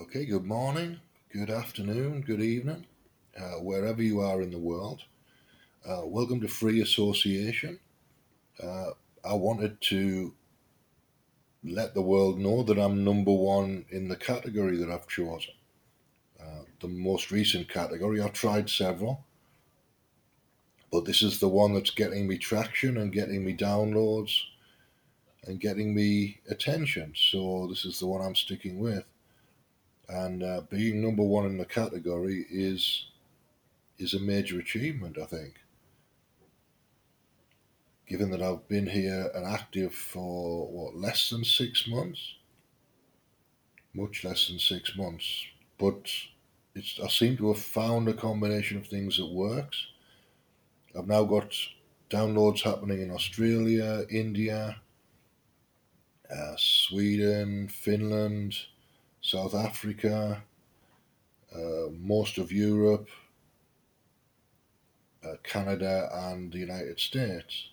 Okay, good morning, good afternoon, good evening, uh, wherever you are in the world. Uh, welcome to Free Association. Uh, I wanted to let the world know that I'm number one in the category that I've chosen. Uh, the most recent category, I've tried several, but this is the one that's getting me traction and getting me downloads and getting me attention. So this is the one I'm sticking with. And uh, being number one in the category is is a major achievement, I think. Given that I've been here and active for what less than six months, much less than six months, but it's I seem to have found a combination of things that works. I've now got downloads happening in Australia, India, uh, Sweden, Finland, South Africa, uh, most of Europe, uh, Canada, and the United States.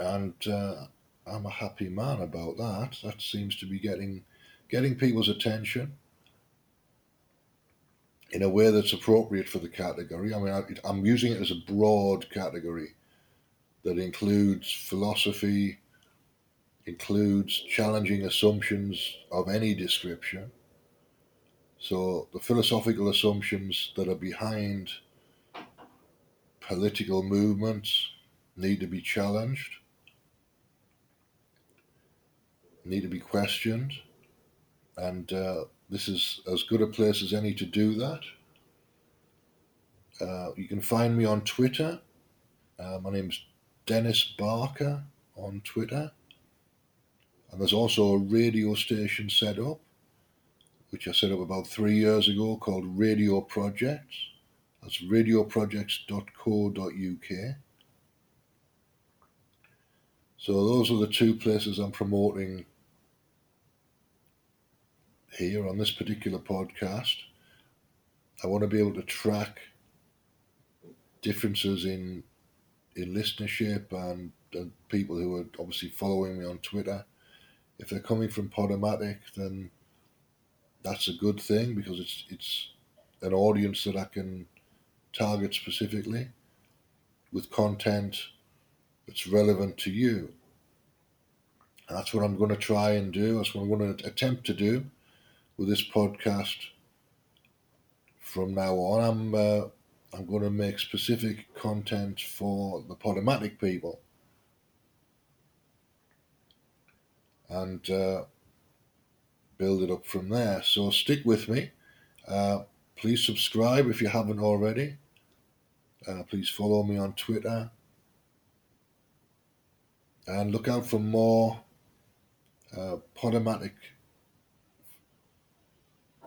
And uh, I'm a happy man about that. That seems to be getting getting people's attention in a way that's appropriate for the category. I mean, I, I'm using it as a broad category that includes philosophy, includes challenging assumptions of any description. So the philosophical assumptions that are behind political movements need to be challenged, need to be questioned, and uh, this is as good a place as any to do that. Uh, you can find me on Twitter. Uh, my name's Dennis Barker on Twitter. And there's also a radio station set up, which I set up about three years ago called Radio Projects. That's radioprojects.co.uk. So those are the two places I'm promoting here on this particular podcast. I want to be able to track differences in in listenership and, and people who are obviously following me on Twitter if they're coming from Podomatic, then that's a good thing because it's it's an audience that I can target specifically with content that's relevant to you. And that's what I'm going to try and do. That's what I'm going to attempt to do with this podcast from now on. I'm uh, I'm going to make specific content for the Podomatic people and uh, build it up from there. So stick with me. Uh, please subscribe if you haven't already. Uh, please follow me on Twitter. And look out for more uh, Podomatic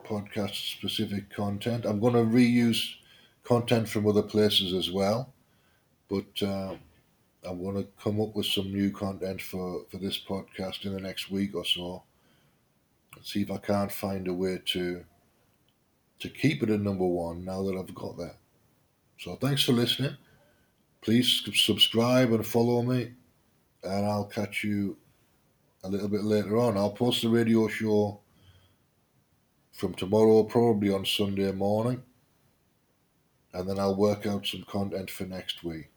podcast specific content. I'm going to reuse content from other places as well. But uh, I'm going to come up with some new content for, for this podcast in the next week or so. Let's see if I can't find a way to to keep it at number one now that I've got that. So thanks for listening. Please subscribe and follow me, and I'll catch you a little bit later on. I'll post the radio show from tomorrow, probably on Sunday morning, and then I'll work out some content for next week.